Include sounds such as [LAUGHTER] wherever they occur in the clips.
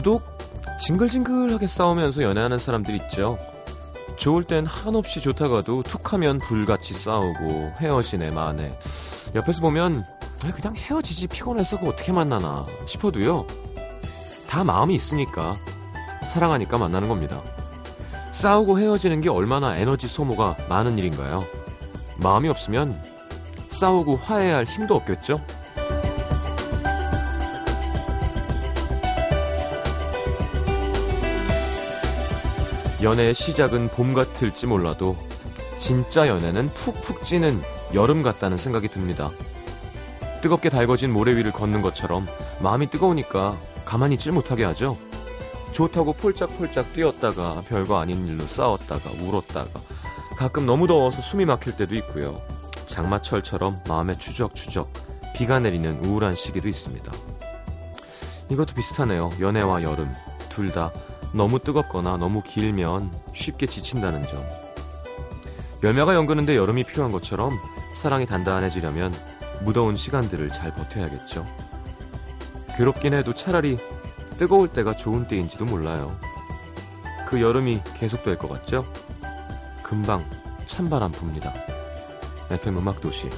유독 징글징글하게 싸우면서 연애하는 사람들 있죠. 좋을 땐 한없이 좋다가도 툭 하면 불같이 싸우고 헤어지네 마네. 옆에서 보면 그냥 헤어지지 피곤해서 그 어떻게 만나나 싶어도요. 다 마음이 있으니까 사랑하니까 만나는 겁니다. 싸우고 헤어지는 게 얼마나 에너지 소모가 많은 일인가요? 마음이 없으면 싸우고 화해할 힘도 없겠죠? 연애의 시작은 봄 같을지 몰라도 진짜 연애는 푹푹 찌는 여름 같다는 생각이 듭니다. 뜨겁게 달궈진 모래 위를 걷는 것처럼 마음이 뜨거우니까 가만히 있질 못하게 하죠. 좋다고 폴짝폴짝 뛰었다가 별거 아닌 일로 싸웠다가 울었다가 가끔 너무 더워서 숨이 막힐 때도 있고요. 장마철처럼 마음에 추적추적 비가 내리는 우울한 시기도 있습니다. 이것도 비슷하네요. 연애와 여름 둘 다 너무 뜨겁거나 너무 길면 쉽게 지친다는 점. 열매가 연그는데 여름이 필요한 것처럼 사랑이 단단해지려면 무더운 시간들을 잘 버텨야겠죠. 괴롭긴 해도 차라리 뜨거울 때가 좋은 때인지도 몰라요. 그 여름이 계속될 것 같죠? 금방 찬바람 붑니다. FM 음악도시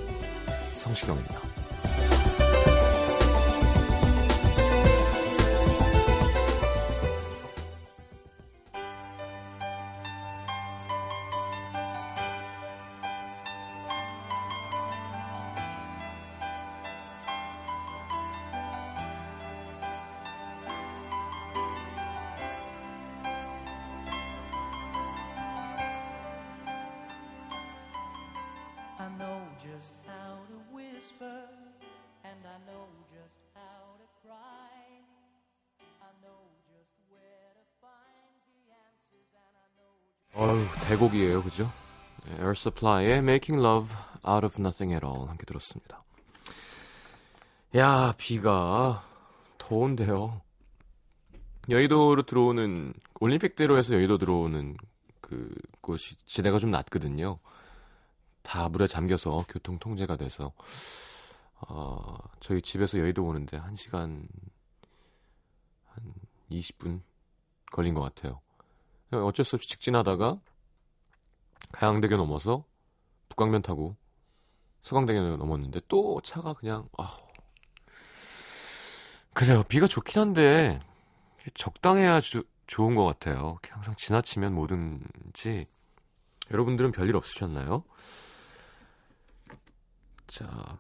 성시경입니다. 어휴, 대곡이에요, 그죠? 네, Air Supply의 Making Love Out of Nothing at All 함께 들었습니다. 야, 비가 더운데요. 여의도로 들어오는 올림픽대로에서 여의도 들어오는 그 곳이 지대가 좀 낮거든요. 다 물에 잠겨서 교통 통제가 돼서 어, 저희 집에서 여의도 오는데 1시간 한 20분 걸린 것 같아요. 어쩔 수 없이 직진하다가 가양대교 넘어서 북강변 타고 서강대교 넘었는데 또 차가 그냥 아 그래요. 비가 좋긴 한데 적당해야 주, 좋은 것 같아요. 항상 지나치면 뭐든지. 여러분들은 별일 없으셨나요? 자,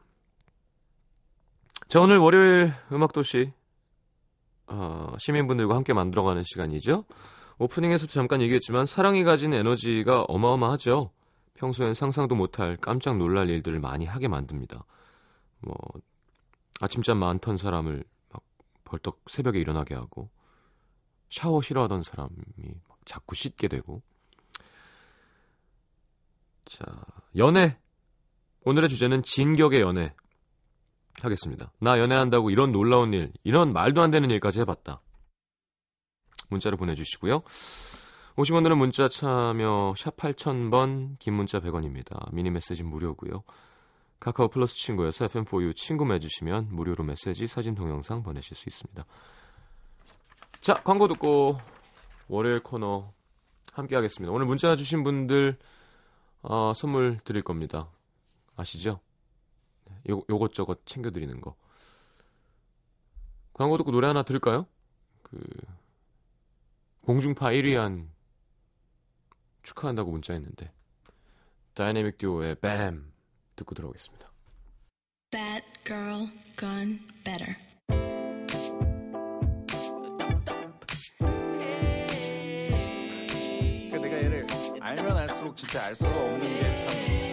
자 오늘 월요일 음악도시 어, 시민분들과 함께 만들어가는 시간이죠. 오프닝에서도 잠깐 얘기했지만 사랑이 가진 에너지가 어마어마하죠. 평소엔 상상도 못할 깜짝 놀랄 일들을 많이 하게 만듭니다. 뭐 아침잠 많던 사람을 막 벌떡 새벽에 일어나게 하고 샤워 싫어하던 사람이 막 자꾸 씻게 되고 자 연애 오늘의 주제는 진격의 연애 하겠습니다. 나 연애한다고 이런 놀라운 일, 이런 말도 안 되는 일까지 해봤다. 문자로 보내주시고요. 50원들은 문자 참여 샵 8000번 긴 문자 100원입니다. 미니 메시지 무료고요. 카카오 플러스 친구에서 FM4U 친구 맺으시면 무료로 메시지, 사진, 동영상 보내실 수 있습니다. 자, 광고 듣고 월요일 코너 함께 하겠습니다. 오늘 문자 주신 분들 어, 선물 드릴 겁니다. 아시죠? 네, 요, 요것저것 챙겨드리는 거. 광고 듣고 노래 하나 들을까요? 그 공중파 1위한 축하한다고 문자했는데 다이내믹 듀오의 뱀 듣고 들어오겠습니다. Bad girl gone better. 그 내가 얘를 알면 알수록 진짜 알 수가 없는 게참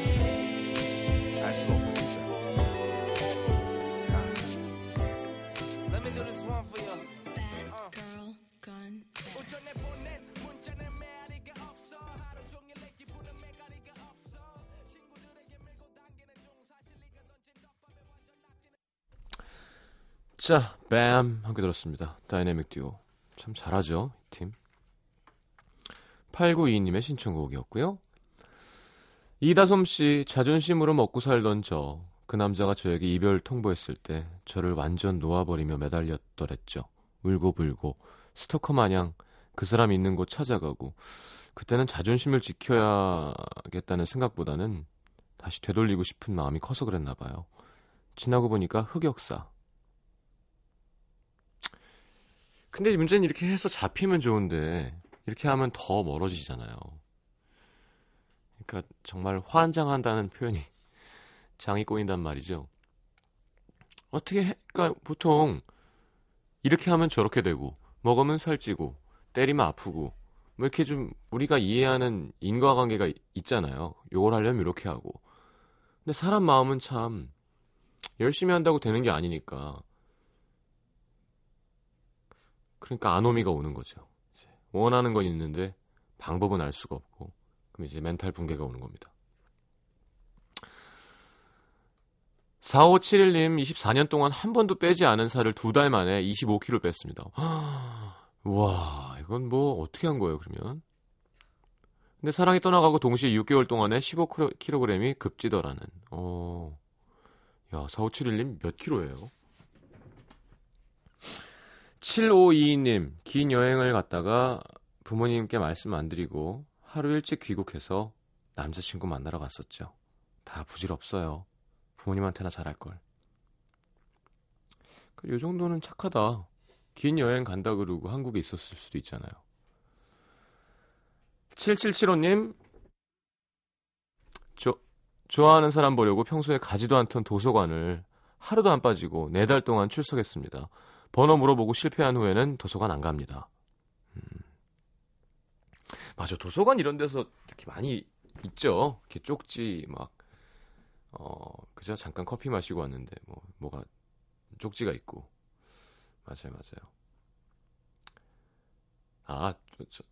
자, 뱀 함께 들었습니다. 다이내믹 듀오 참 잘하죠 이 팀. 8922님의 신청곡이었고요. 이다솜 씨 자존심으로 먹고 살던 저 그 남자가 저에게 이별 통보했을 때 저를 완전 놓아버리며 매달렸더랬죠. 울고불고 스토커 마냥 그 사람 있는 곳 찾아가고 그때는 자존심을 지켜야겠다는 생각보다는 다시 되돌리고 싶은 마음이 커서 그랬나 봐요. 지나고 보니까 흑역사. 근데 문제는 이렇게 해서 잡히면 좋은데 이렇게 하면 더 멀어지잖아요. 그러니까 정말 환장한다는 표현이 [LAUGHS] 장이 꼬인단 말이죠. 어떻게 해? 그러니까 보통 이렇게 하면 저렇게 되고 먹으면 살찌고 때리면 아프고 뭐 이렇게 좀 우리가 이해하는 인과관계가 있잖아요. 요걸 하려면 이렇게 하고. 근데 사람 마음은 참 열심히 한다고 되는 게 아니니까. 그러니까 아노미가 오는 거죠. 원하는 건 있는데 방법은 알 수가 없고 그럼 이제 멘탈 붕괴가 오는 겁니다. 4571님 24년 동안 한 번도 빼지 않은 살을 두 달 만에 25kg 뺐습니다. [GASPS] 와 이건 뭐 어떻게 한 거예요 그러면? 근데 사랑이 떠나가고 동시에 6개월 동안에 15kg이 급지더라는. 어, 야 4571님 몇 킬로예요? 7522님 긴 여행을 갔다가 부모님께 말씀 안 드리고 하루 일찍 귀국해서 남자친구 만나러 갔었죠. 다 부질없어요. 부모님한테나 잘할 걸. 요 정도는 착하다. 긴 여행 간다 그러고 한국에 있었을 수도 있잖아요. 7775님, 조, 좋아하는 사람 보려고 평소에 가지도 않던 도서관을 하루도 안 빠지고 네 달 동안 출석했습니다. 번호 물어보고 실패한 후에는 도서관 안 갑니다. 음. 맞아, 도서관 이런 데서 이렇게 많이 있죠. 이렇게 쪽지 막 어, 그죠? 잠깐 커피 마시고 왔는데, 뭐, 뭐가, 쪽지가 있고. 맞아요, 맞아요. 아, 저, 저,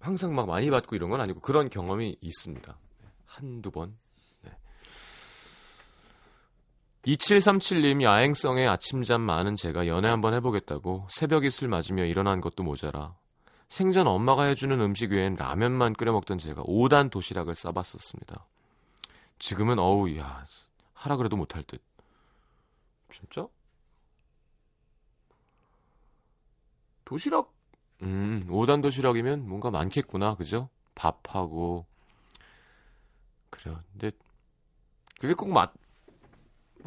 항상 막 많이 받고 이런 건 아니고 그런 경험이 있습니다. 네, 한두 번. 네. 2737님 야행성에 아침잠 많은 제가 연애 한번 해보겠다고 새벽 이슬 맞으며 일어난 것도 모자라 생전 엄마가 해주는 음식 외엔 라면만 끓여 먹던 제가 5단 도시락을 싸봤었습니다. 지금은 어우 야 하라 그래도 못할 듯. 진짜? 도시락 음 5단 도시락이면 뭔가 많겠구나 그죠? 밥하고 그래요. 근데 그게 꼭 맛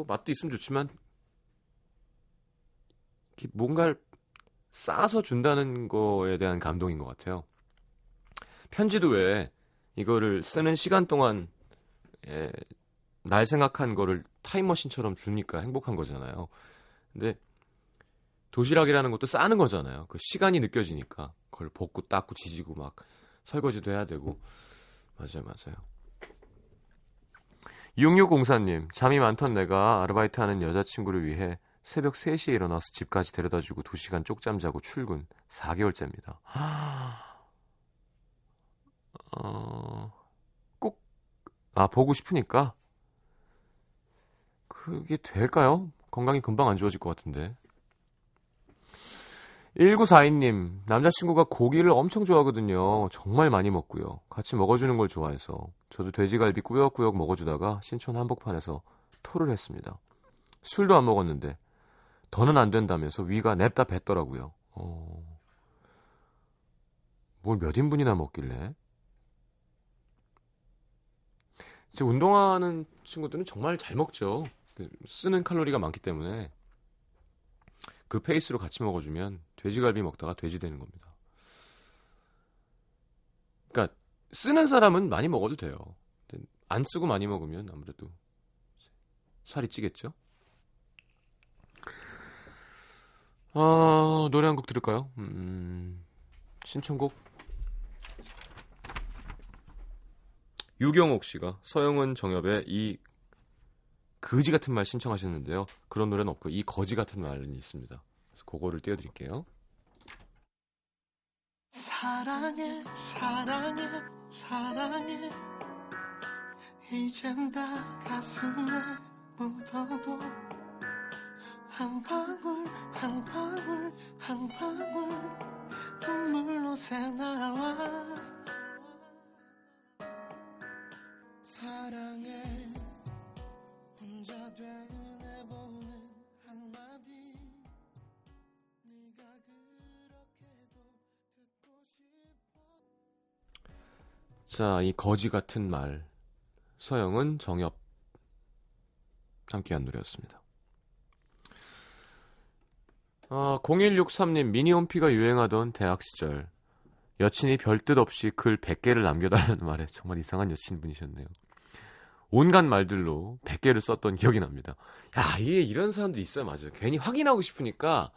뭐 맛도 있으면 좋지만 뭔가를 싸서 준다는 거에 대한 감동인 것 같아요. 편지도 왜 이거를 쓰는 시간 동안 예, 날 생각한 거를 타임머신처럼 주니까 행복한 거잖아요. 근데 도시락이라는 것도 싸는 거잖아요. 그 시간이 느껴지니까 그걸 볶고 닦고 지지고 막 설거지도 해야 되고 맞아요, 맞아요. 6604님, 잠이 많던 내가 아르바이트 하는 여자친구를 위해 새벽 3시에 일어나서 집까지 데려다 주고 2시간 쪽잠 자고 출근 4개월째입니다. [GASPS] 어... 아, 보고 싶으니까? 그게 될까요? 건강이 금방 안 좋아질 것 같은데. 1942님, 남자친구가 고기를 엄청 좋아하거든요. 정말 많이 먹고요. 같이 먹어주는 걸 좋아해서. 저도 돼지갈비 꾸역꾸역 먹어주다가 신촌 한복판에서 토를 했습니다. 술도 안 먹었는데, 더는 안 된다면서 위가 냅다 뱉더라고요. 어... 뭘몇 인분이나 먹길래? 진짜 운동하는 친구들은 정말 잘 먹죠. 그 쓰는 칼로리가 많기 때문에 그 페이스로 같이 먹어주면 돼지갈비 먹다가 돼지 되는 겁니다. 그러니까 쓰는 사람은 많이 먹어도 돼요. 안 쓰고 많이 먹으면 아무래도 살이 찌겠죠. 아, 노래 한 곡 들을까요? 음, 신청곡 유경옥 씨가 서영은 정엽의 이 거지 같은 말 신청하셨는데요. 그런 노래는 없고 이 거지 같은 말은 있습니다. 그래서 그거를 띄워드릴게요. 사랑해 사랑해 사랑해 이젠 다 가슴에 묻어도 한 방울 한 방울 한 방울 눈물로 새나와 사랑해 혼자 되는 해보는 한마디 네가 그렇게도 듣고 싶어 자, 이 거지 같은 말. 서영은 정엽 함께한 노래였습니다. 아, 0163님 미니홈피가 유행하던 대학 시절 여친이 별뜻 없이 글 100개를 남겨달라는 말에 정말 이상한 여친분이셨네요. 온갖 말들로 100개를 썼던 기억이 납니다. 야, 이게 이런 사람들이 있어요, 맞아요. 괜히 확인하고 싶으니까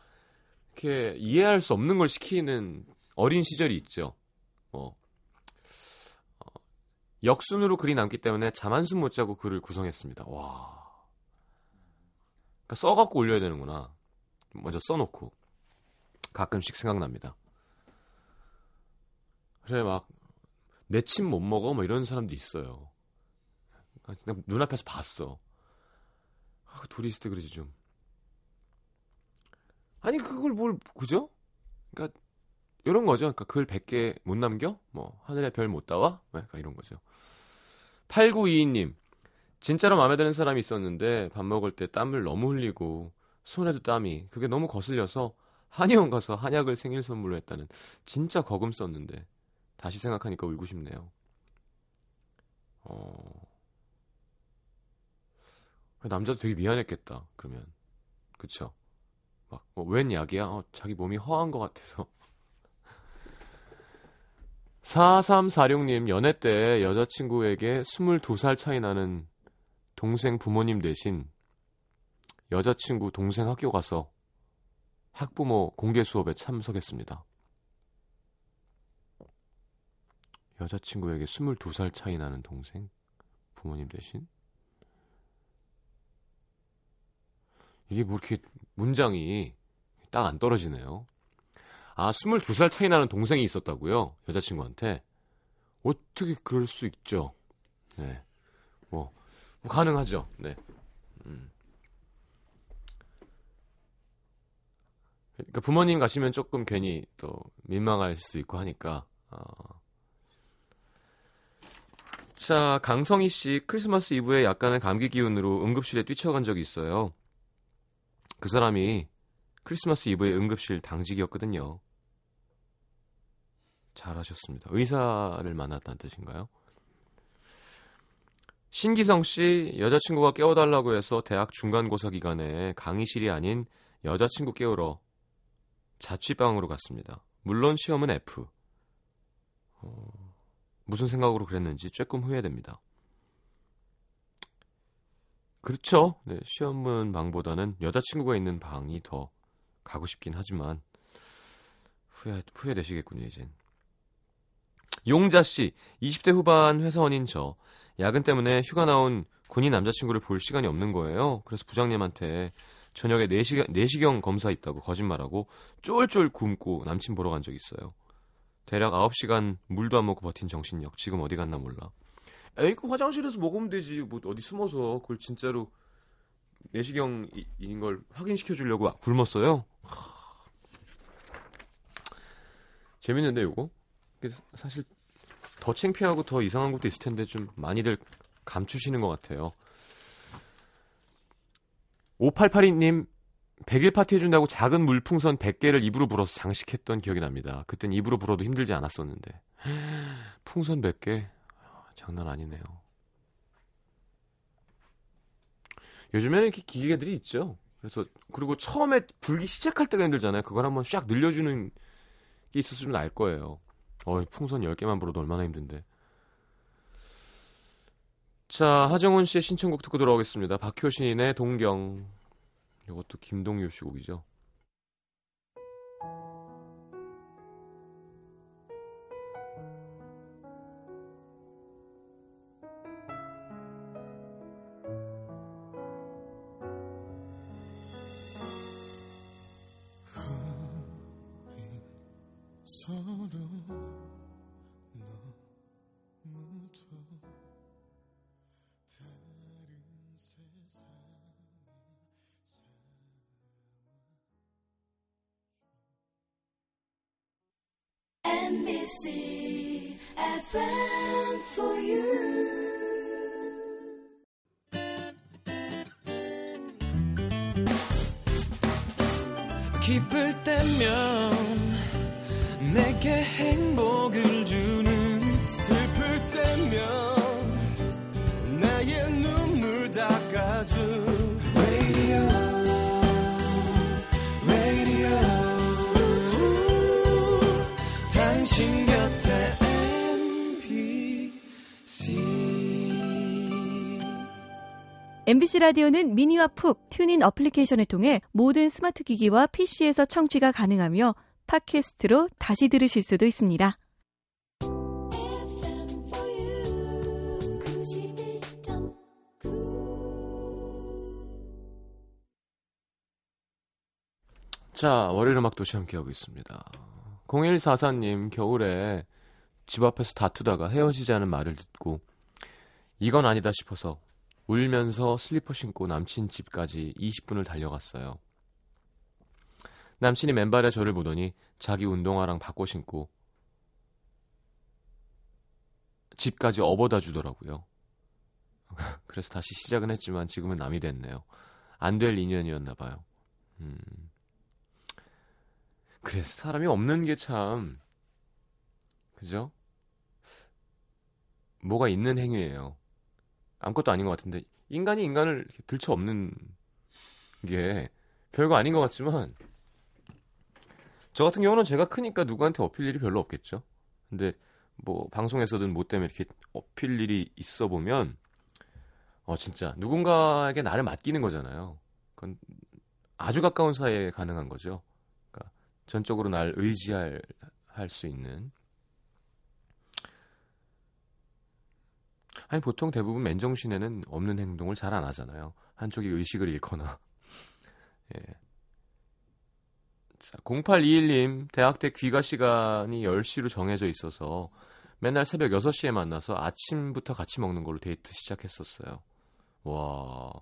이렇게 이해할 수 없는 걸 시키는 어린 시절이 있죠. 뭐 어, 역순으로 글이 남기 때문에 잠 한숨 못 자고 글을 구성했습니다. 와. 그러니까 써갖고 올려야 되는구나. 먼저 써놓고 가끔씩 생각납니다. 그래 막 내 침 못 먹어 뭐 이런 사람도 있어요. 그냥 눈앞에서 봤어. 아, 둘이 있을 때 그러지 좀. 아니 그걸 뭘 그죠? 그러니까 이런 거죠. 그러니까 글 100개 못 남겨? 뭐 하늘에 별못 따와? 그러니까 이런 거죠. 8922님. 진짜로 마음에 드는 사람이 있었는데 밥 먹을 때 땀을 너무 흘리고 손에도 땀이 그게 너무 거슬려서 한의원 가서 한약을 생일 선물로 했다는 진짜 거금 썼는데 다시 생각하니까 울고 싶네요. 어. 남자도 되게 미안했겠다. 그러면 그쵸? 막, 어, 웬 약이야? 어, 자기 몸이 허한 것 같아서. [LAUGHS] 4346님, 연애 때 여자친구에게 22살 차이 나는 동생 부모님 대신 여자친구 동생 학교 가서 학부모 공개 수업에 참석했습니다. 여자친구에게 22살 차이 나는 동생 부모님 대신 이게 뭐 이렇게 문장이 딱 안 떨어지네요. 아, 22살 차이 나는 동생이 있었다고요? 여자친구한테. 어떻게 그럴 수 있죠? 네. 뭐, 뭐 가능하죠. 네. 음. 그러니까 부모님 가시면 조금 괜히 또 민망할 수 있고 하니까. 어. 자, 강성희 씨 크리스마스 이브에 약간의 감기 기운으로 응급실에 뛰쳐간 적이 있어요. 그 사람이 크리스마스 이브에 응급실 당직이었거든요. 잘하셨습니다. 의사를 만났다는 뜻인가요? 신기성 씨 여자친구가 깨워달라고 해서 대학 중간고사 기간에 강의실이 아닌 여자친구 깨우러 자취방으로 갔습니다. 물론 시험은 F. 어, 무슨 생각으로 그랬는지 조금 후회됩니다. 그렇죠. 네, 시험은 방보다는 여자친구가 있는 방이 더 가고 싶긴 하지만 후회 후회되시겠군요, 이젠. 용자 씨, 20대 후반 회사원인 저 야근 때문에 휴가 나온 군인 남자친구를 볼 시간이 없는 거예요. 그래서 부장님한테 저녁에 4시간, 내시경 검사 있다고 거짓말하고 쫄쫄 굶고 남친 보러 간 적 있어요. 대략 9시간 물도 안 먹고 버틴 정신력. 지금 어디 갔나 몰라. 에이, 그 화장실에서 먹으면 되지. 뭐 어디 숨어서 그걸 진짜로 내시경인 걸 확인시켜 주려고 굶었어요. 재밌는데 요거? 사실 더 창피하고 더 이상한 것도 있을 텐데 좀 많이들 감추시는 것 같아요. 5882님 100일 파티 해준다고 작은 물풍선 100개를 입으로 불어서 장식했던 기억이 납니다. 그땐 입으로 불어도 힘들지 않았었는데. 풍선 100개? 장난 아니네요. 요즘에는 이렇게 기계들이 있죠. 그래서 그리고 처음에 불기 시작할 때가 힘들잖아요. 그걸 한번 샥 늘려주는 게 있었으면 알 거예요. 어이 풍선 10개만 불어도 얼마나 힘든데. 자, 하정훈 씨의 신청곡 듣고 돌아오겠습니다. 박효신의 동경. 이것도 김동효 씨 곡이죠. 기쁠 때면 내게 행복을 MBC 라디오는 미니와 푹 튜닝 어플리케이션을 통해 모든 스마트 기기와 PC에서 청취가 가능하며 팟캐스트로 다시 들으실 수도 있습니다. FM for you 91.9 자, 월요일 음악 도시 함께하고 있습니다. 0144님, 겨울에 집 앞에서 다투다가 헤어지자는 말을 듣고 이건 아니다 싶어서 울면서 슬리퍼 신고 남친 집까지 20분을 달려갔어요. 남친이 맨발에 저를 보더니 자기 운동화랑 바꿔 신고 집까지 업어다 주더라고요. [LAUGHS] 그래서 다시 시작은 했지만 지금은 남이 됐네요. 안 될 인연이었나 봐요. 음. 그래서 사람이 없는 게 참 그죠? 뭐가 있는 행위예요. 아무것도 아닌 것 같은데 인간이 인간을 들쳐 없는 게 별거 아닌 것 같지만 저 같은 경우는 제가 크니까 누구한테 어필 일이 별로 없겠죠. 근데 뭐 방송에서든 뭐 때문에 이렇게 어필 일이 있어 보면 어 진짜 누군가에게 나를 맡기는 거잖아요. 그건 아주 가까운 사이에 가능한 거죠. 그러니까 전적으로 날 의지할 할 수 있는 아니 보통 대부분 맨정신에는 없는 행동을 잘 안 하잖아요. 한쪽이 의식을 잃거나. [LAUGHS] 예. 자, 0821님, 대학 때 귀가 시간이 10시로 정해져 있어서 맨날 새벽 6시에 만나서 아침부터 같이 먹는 걸로 데이트 시작했었어요. 와.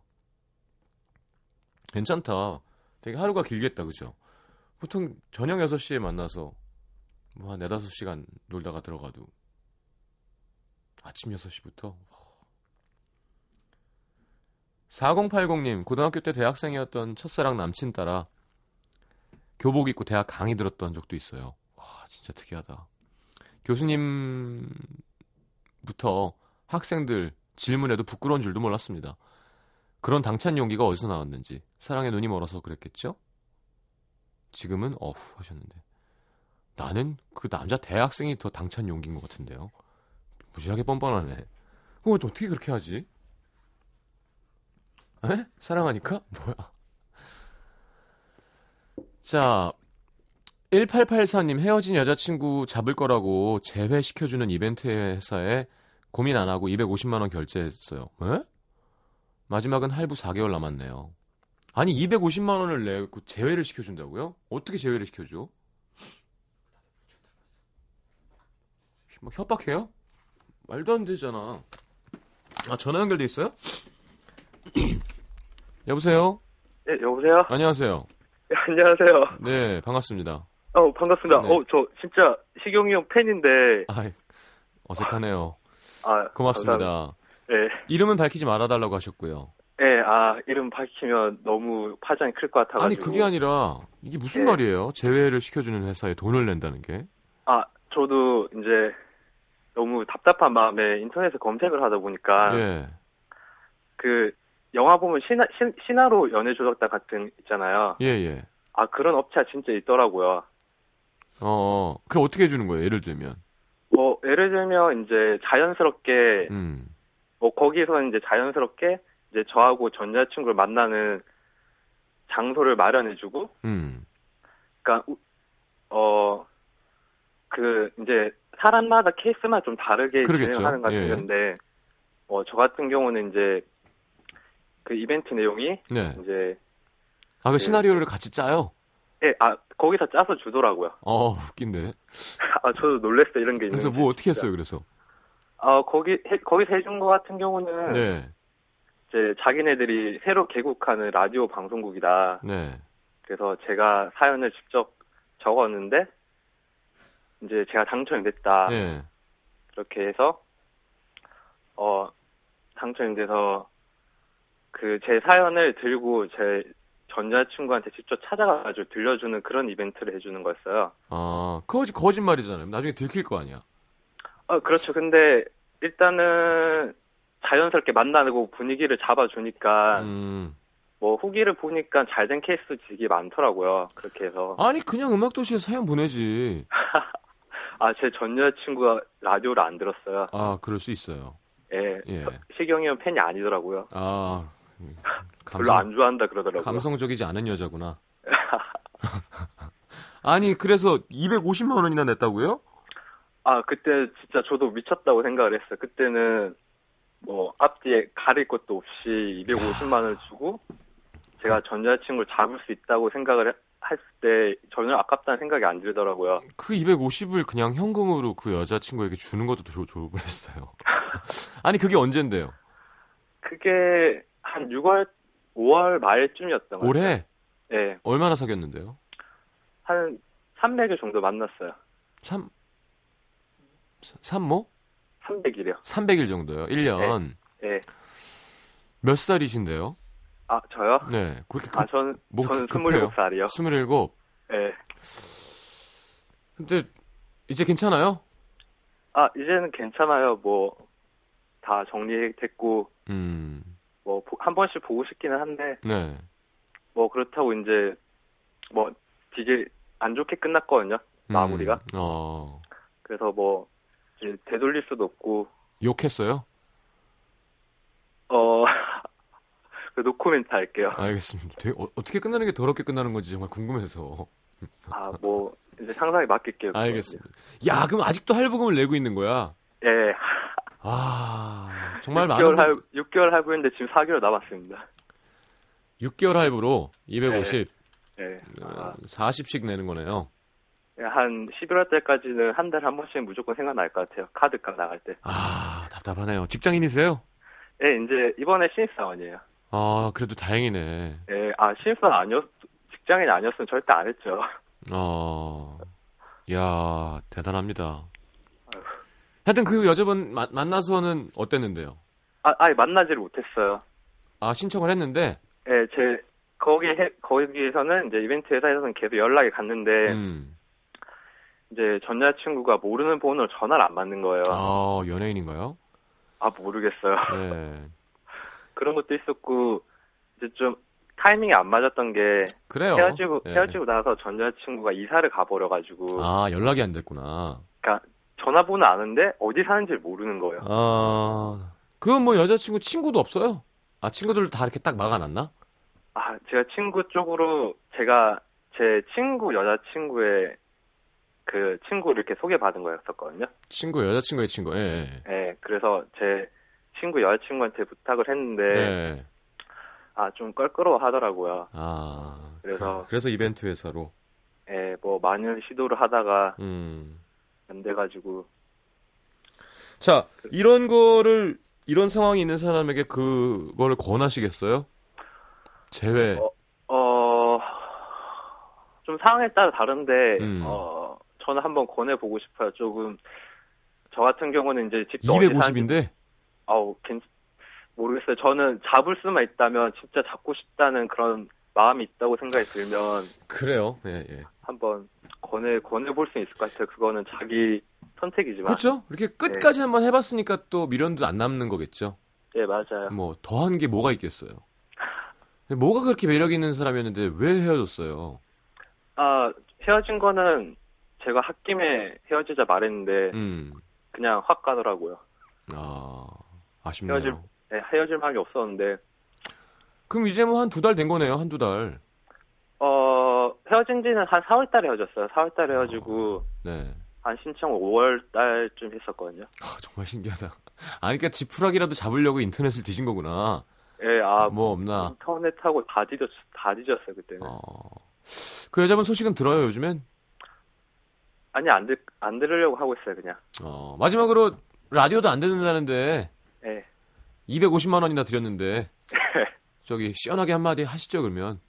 괜찮다. 되게 하루가 길겠다, 그죠? 보통 저녁 6시에 만나서 뭐 한 4, 5시간 놀다가 들어가도 아침 6시부터 4080님 고등학교 때 대학생이었던 첫사랑 남친 따라 교복 입고 대학 강의 들었던 적도 있어요. 와 진짜 특이하다. 교수님부터 학생들 질문에도 부끄러운 줄도 몰랐습니다. 그런 당찬 용기가 어디서 나왔는지 사랑에 눈이 멀어서 그랬겠죠? 지금은 어후 하셨는데 나는 그 남자 대학생이 더 당찬 용기인 것 같은데요. 무지하게 뻔뻔하네. 그거 어떻게 그렇게 하지? 에? 사랑하니까? [LAUGHS] 뭐야? 자, 1884님 헤어진 여자친구 잡을 거라고 재회시켜주는 이벤트 회사에 고민 안 하고 250만원 결제했어요. 에? 마지막은 할부 4개월 남았네요. 아니, 250만 원을 내고 재회를 시켜준다고요? 어떻게 재회를 시켜줘? 뭐 협박해요? 말도 안 되잖아. 아, 전화 연결돼 있어요? [CLEARS THROAT] 여보세요? 네, 여보세요? 안녕하세요. 네, 안녕하세요. 네, 반갑습니다. 어, 반갑습니다. 네. 어, 저 진짜 시경이 형 팬인데, 아, 어색하네요. 아, 고맙습니다. 감사합니다. 네, 이름은 밝히지 말아달라고 하셨고요. 네, 아, 이름 밝히면 너무 파장이 클 것 같아가지고. 아니, 그게 아니라, 이게 무슨 네. 말이에요? 제외를 시켜주는 회사에 돈을 낸다는 게? 아, 저도 이제 너무 답답한 마음에 인터넷에 검색을 하다 보니까, 예. 그, 영화 보면 신화, 신, 신화로 연애 조작단 같은, 있잖아요. 예, 예. 아, 그런 업체가 진짜 있더라고요. 어, 어. 그럼 어떻게 해주는 거예요? 예를 들면. 뭐, 예를 들면, 이제 자연스럽게, 음. 뭐 거기서 이제 자연스럽게 이제 저하고 전 여자친구를 만나는 장소를 마련해주고, 음. 그러니까 어 그 이제 사람마다 케이스만 좀 다르게 그러겠죠. 진행하는 것 예. 같은데, 어저 같은 경우는 이제 그 이벤트 내용이 네. 이제 아, 그 네. 시나리오를 같이 짜요? 예, 아 거기서 짜서 주더라고요. 어, 웃긴데. [LAUGHS] 아 저도 놀랬어 요 이런 게 있는. 그래서 뭐 어떻게 했어요, 그래서? 아 거기 해, 거기서 해준 것 같은 경우는 네. 이제 자기네들이 새로 개국하는 라디오 방송국이다. 네. 그래서 제가 사연을 직접 적었는데 이제 제가 당첨이 됐다. 네. 그렇게 해서 어 당첨이 돼서 그 제 사연을 들고 제 전자친구한테 직접 찾아가가지고 들려주는 그런 이벤트를 해주는 거였어요. 아, 거짓, 거짓말이잖아요. 나중에 들킬 거 아니야. 어 그렇죠. 근데 일단은 자연스럽게 만나고 분위기를 잡아주니까 음. 뭐 후기를 보니까 잘 된 케이스 되게 많더라고요. 그렇게 해서 아니 그냥 음악 도시에 사연 보내지. [LAUGHS] 아 제 전 여자친구가 라디오를 안 들었어요. 아 그럴 수 있어요. 예, 예. 시경이 형 팬이 아니더라고요. 아 음, 별로 감성, 안 좋아한다 그러더라고요. 감성적이지 않은 여자구나. [LAUGHS] 아니 그래서 250만 원이나 냈다고요? 아 그때 진짜 저도 미쳤다고 생각을 했어요. 그때는 뭐 앞뒤에 가릴 것도 없이 250만 원을 주고 제가 전 여자친구를 잡을 수 있다고 생각을 해- 했을 때 전혀 아깝다는 생각이 안 들더라고요. 그 250을 그냥 현금으로 그 여자친구에게 주는 것도 좋, 좋을 뻔했어요. [LAUGHS] 아니 그게 언젠데요? 그게 한 6월, 5월 말쯤이었던 것 같아요. 올해 네, 얼마나 사귀었는데요? 한 300일 정도 만났어요. 3 3모? 300일이요. 300일 정도요. 1년. 네. 몇 살이신데요? 아 저요? 네. 그렇게 아 급, 저는 뭐 저는 급- 급해요? 27살이요. 27. 네. 근데 이제 괜찮아요? 아 이제는 괜찮아요. 뭐 다 정리됐고 음. 뭐 한 번씩 보고 싶기는 한데 네. 뭐 그렇다고 이제 뭐 되게 안 좋게 끝났거든요. 음, 마무리가. 어. 그래서 뭐 이제 되돌릴 수도 없고 욕했어요? 어. 그 노코멘트 할게요. 알겠습니다. 되게 어, 떻게 끝나는 게 더럽게 끝나는 건지 정말 궁금해서. 아, 뭐 이제 상상에 맡길게요. 알겠습니다. 야, 그럼 아직도 할부금을 내고 있는 거야? 예. 아, 정말 6개월 많은 할 6개월 할부인데 지금 4개월 남았습니다. 6개월 할부로 250, 예. 아, 40씩 내는 거네요. 한 11월 때까지는 한 달에 한 번씩 무조건 생각날 것 같아요. 카드값 나갈 때. 아, 답답하네요. 직장인이세요? 예, 이제 이번에 신입사원이에요. 아, 그래도 다행이네. 예, 아, 신입사원 아니었, 직장인이 아니었으면 절대 안 했죠. 어, 야, 대단합니다. 하여튼 그 여자분 마- 만나서는 어땠는데요? 아, 아예 만나지를 못했어요. 아, 신청을 했는데, 예, 제, 거기, 해, 거기에서는 이제 이벤트 회사에서는 계속 연락이 갔는데, 음, 이제 전 여자친구가 모르는 번호로 전화를 안 받는 거예요. 아, 연예인인가요? 아, 모르겠어요. 네. [LAUGHS] 그런 것도 있었고, 이제 좀 타이밍이 안 맞았던 게, 그래요. 헤어지고, 예. 헤어지고 나서 전 여자친구가 이사를 가버려 가지고, 아, 연락이 안 됐구나. 그러니까 전화번호 아는데 어디 사는지 모르는 거예요. 아, 그건 뭐 여자친구 친구도 없어요? 아, 친구들 다 이렇게 딱 막아놨나? 아, 제가 친구 쪽으로, 제가 제 친구 여자친구의 그 친구를 이렇게 소개받은 거였었거든요. 친구, 여자친구의 친구, 예. 예, 그래서 제 친구 여자친구한테 부탁을 예. 했는데, 예. 아, 좀 껄끄러워 하더라고요. 아, 그래서- 그, 그래서 이벤트 회사로. 예, 뭐, 많은 시도를 하다가 음. 안 돼가지고, 자, 이런 거를, 이런 상황이 있는 사람에게 그거를 권하시겠어요? 제외. 어, 어, 좀 상황에 따라 다른데, 음. 어, 저는 한번 권해 보고 싶어요. 조금, 저 같은 경우는 이제 집도 어디 사는지 250인데? 아우, 괜, 모르겠어요. 저는 잡을 수만 있다면 진짜 잡고 싶다는 그런 마음이 있다고 생각이 들면 그래요. 예, 예. 한번 권해, 권해 볼 수 있을 것 같아요. 그거는 자기 선택이지만. 그렇죠? 이렇게 끝까지 한번 해봤으니까 또 미련도 안 남는 거겠죠. 예, 맞아요. 뭐, 더한 게 뭐가 있겠어요. 뭐가 그렇게 매력 있는 사람이었는데 왜 헤어졌어요? 아, 헤어진 거는 제가 홧김에 헤어지자 말했는데 음, 그냥 확 가더라고요. 아, 아쉽네요. 헤어질- 예, 헤어질 마음이 없었는데, 그럼 이제 뭐 한 두 달 된 거네요, 한 두 달. 어, 헤어진 지는 한 4월 달에 헤어졌어요. 4월 달에 헤어지고, 네. 한 신청을 5월 달쯤 했었거든요. 아, 정말 신기하다. 아니, 그러니까 지푸라기라도 잡으려고 인터넷을 뒤진 거구나. 예, 아, 뭐 없나. 인터넷하고 다 뒤졌, 다 뒤졌어요, 그때는. 어. 그 여자분 소식은 들어요, 요즘엔? 아니, 안 들, 안 들으려고 하고 있어요, 그냥. 어, 마지막으로 라디오도 안 듣는다는데 예. 250만 원이나 드렸는데 [LAUGHS] 저기 시원하게 한마디 하시죠, 그러면.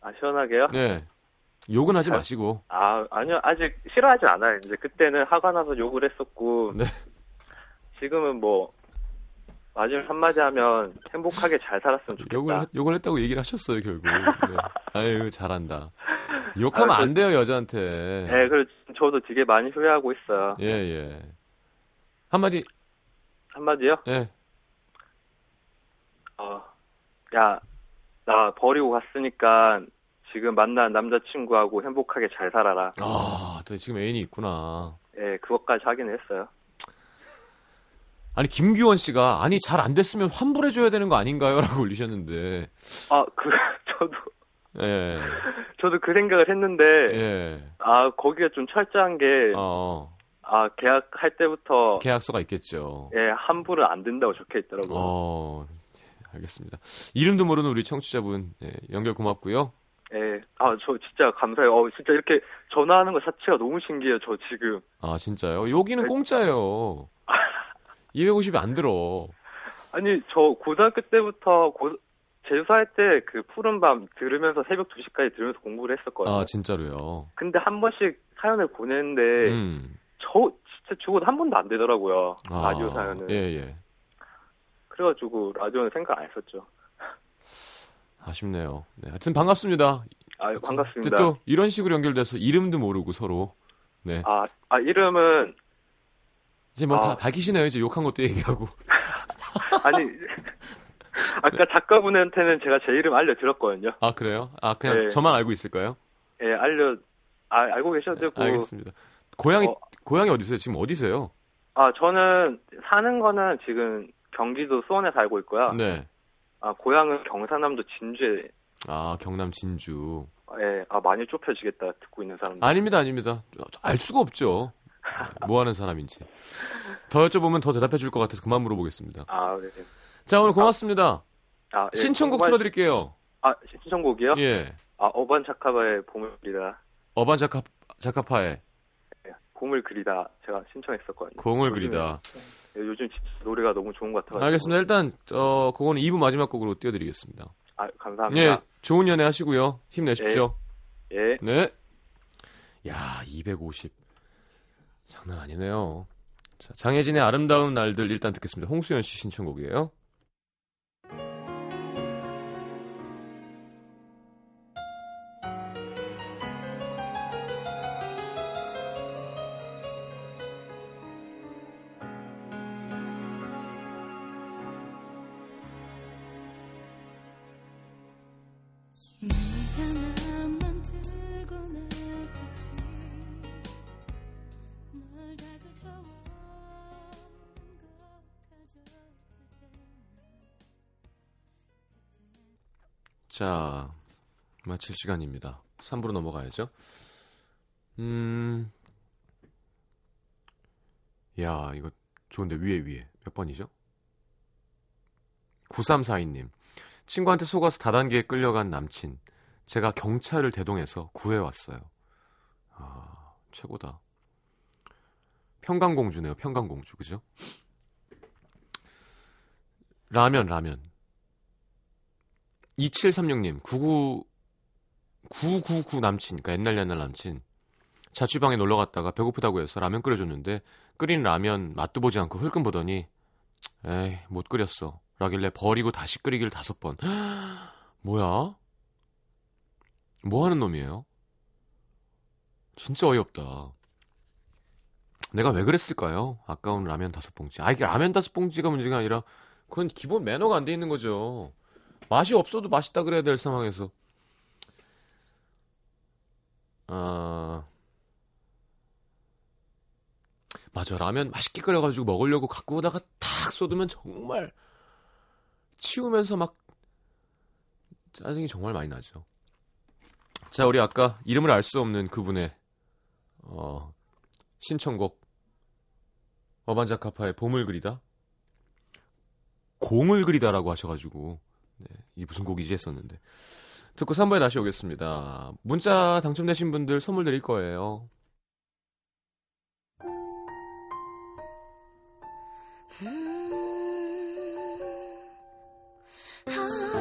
아, 시원하게요? 네. 욕은 하지 마시고. 아, 아니요, 아직 싫어하진 않아요. 이제 그때는 화가 나서 욕을 했었고, 네. 지금은 뭐, 마지막 한마디 하면 행복하게 잘 살았으면 좋겠다. 욕을, 했- 욕을 했다고 얘기를 하셨어요, 결국. 네. [LAUGHS] 아유, 잘한다. 욕하면 아, 그- 안 돼요, 여자한테. 예, 그래서 저도 되게 많이 후회하고 있어요. 예, 예. 한마디, 한마디요? 예. 어, 야, 나 버리고 갔으니까 지금 만난 남자친구하고 행복하게 잘 살아라. 아, 또 지금 애인이 있구나. 예, 그것까지 하긴 했어요. 아니 김규원 씨가 아니 잘 안 됐으면 환불해 줘야 되는 거 아닌가요?라고 올리셨는데. 아, 그, [LAUGHS] 저도, 예. 저도 그 생각을 했는데, 예. 아, 거기가 좀 철저한 게, 어. 아, 계약할 때부터, 계약서가 있겠죠. 예, 환불은 안 된다고 적혀 있더라고요. 어. 알겠습니다. 이름도 모르는 우리 청취자분 예, 연결 고맙고요. 예, 아, 저 진짜 감사해요. 어, 진짜 이렇게 전화하는 것 자체가 너무 신기해요, 저 지금. 아 진짜요? 여기는 네. 공짜예요. [LAUGHS] 250이 안 들어. 아니, 저 고등학교 때부터 고, 재수할 때 그 푸른 밤 들으면서 새벽 2시까지 들으면서 공부를 했었거든요. 아 진짜로요. 근데 한 번씩 사연을 보내는데, 음. 저 진짜 죽어도 한 번도 안 되더라고요. 아, 라디오 사연은. 예 예. 그래가지고 라디오는 생각 안 했었죠. 아쉽네요. 네, 하여튼 반갑습니다. 아, 반갑습니다. 또 이런 식으로 연결돼서 이름도 모르고 서로. 네. 아, 아, 이름은, 이제 뭐다 아. 밝히시네요. 이제 욕한 것도 얘기하고. [LAUGHS] 아니, 아까 작가분한테는 제가 제 이름 알려 드렸거든요. 아 그래요? 아 그냥 네. 저만 알고 있을까요? 예, 알려, 아, 알고 계셔도 되고. 알겠습니다. 고향이 어. 고향이 어디세요? 지금 어디세요? 아, 저는 사는 거는 지금 경기도 수원에 살고 있고요. 네. 아, 고향은 경상남도 진주에, 아 경남 진주. 예, 아, 많이 좁혀지겠다, 듣고 있는 사람들. 아닙니다, 아닙니다. 알 수가 없죠. 네, 뭐 하는 사람인지. 더 여쭤보면 더 대답해 줄 것 같아서 그만 물어보겠습니다. 아, 네. 자, 오늘 고맙습니다. 아, 예, 신청곡 틀어드릴게요. 아, 신청곡이요? 예. 아, 어반 차카바의 봄을 그리다. 어반 자카, 자카파의 봄을 그리다. 제가 신청했었거든요. 공을 그리다. 예, 요즘 노래가 너무 좋은 것 같아가지고. 알겠습니다. 일단, 어, 그거는 2부 마지막 곡으로 띄워드리겠습니다. 아, 감사합니다. 예, 좋은 연애 하시고요. 힘내십시오. 예. 네. 야, 250. 장난 아니네요. 자, 장혜진의 아름다운 날들 일단 듣겠습니다. 홍수연 씨 신청곡이에요. 마칠 시간입니다. 3부로 넘어가야죠. 음. 야, 이거 좋은데 위에 위에 몇 번이죠? 9342님. 친구한테 속아서 다단계에 끌려간 남친. 제가 경찰을 대동해서 구해왔어요. 아, 최고다. 평강공주네요, 평강공주. 그죠? 라면, 라면. 2736님, 99, 999 남친, 그러니까 옛날 옛날 남친. 자취방에 놀러 갔다가 배고프다고 해서 라면 끓여줬는데, 끓인 라면 맛도 보지 않고 흘끔 보더니, 에이, 못 끓였어. 라길래 버리고 다시 끓이길 다섯 번. [GASPS] 뭐야? 뭐 하는 놈이에요? 진짜 어이없다. 내가 왜 그랬을까요? 아까운 라면 다섯 봉지. 아, 이게 라면 다섯 봉지가 문제가 아니라, 그건 기본 매너가 안 돼 있는 거죠. 맛이 없어도 맛있다 그래야 될 상황에서. 아. 맞아. 라면 맛있게 끓여가지고 먹으려고 갖고 오다가 탁 쏟으면 정말 치우면서 막 짜증이 정말 많이 나죠. 자, 우리 아까 이름을 알 수 없는 그분의 어, 신청곡 어반자카파의 봄을 그리다 공을 그리다라고 하셔가지고 네, 이게 무슨 곡이지 했었는데 듣고 3부에 다시 오겠습니다. 문자 당첨되신 분들 선물 드릴 거예요. 아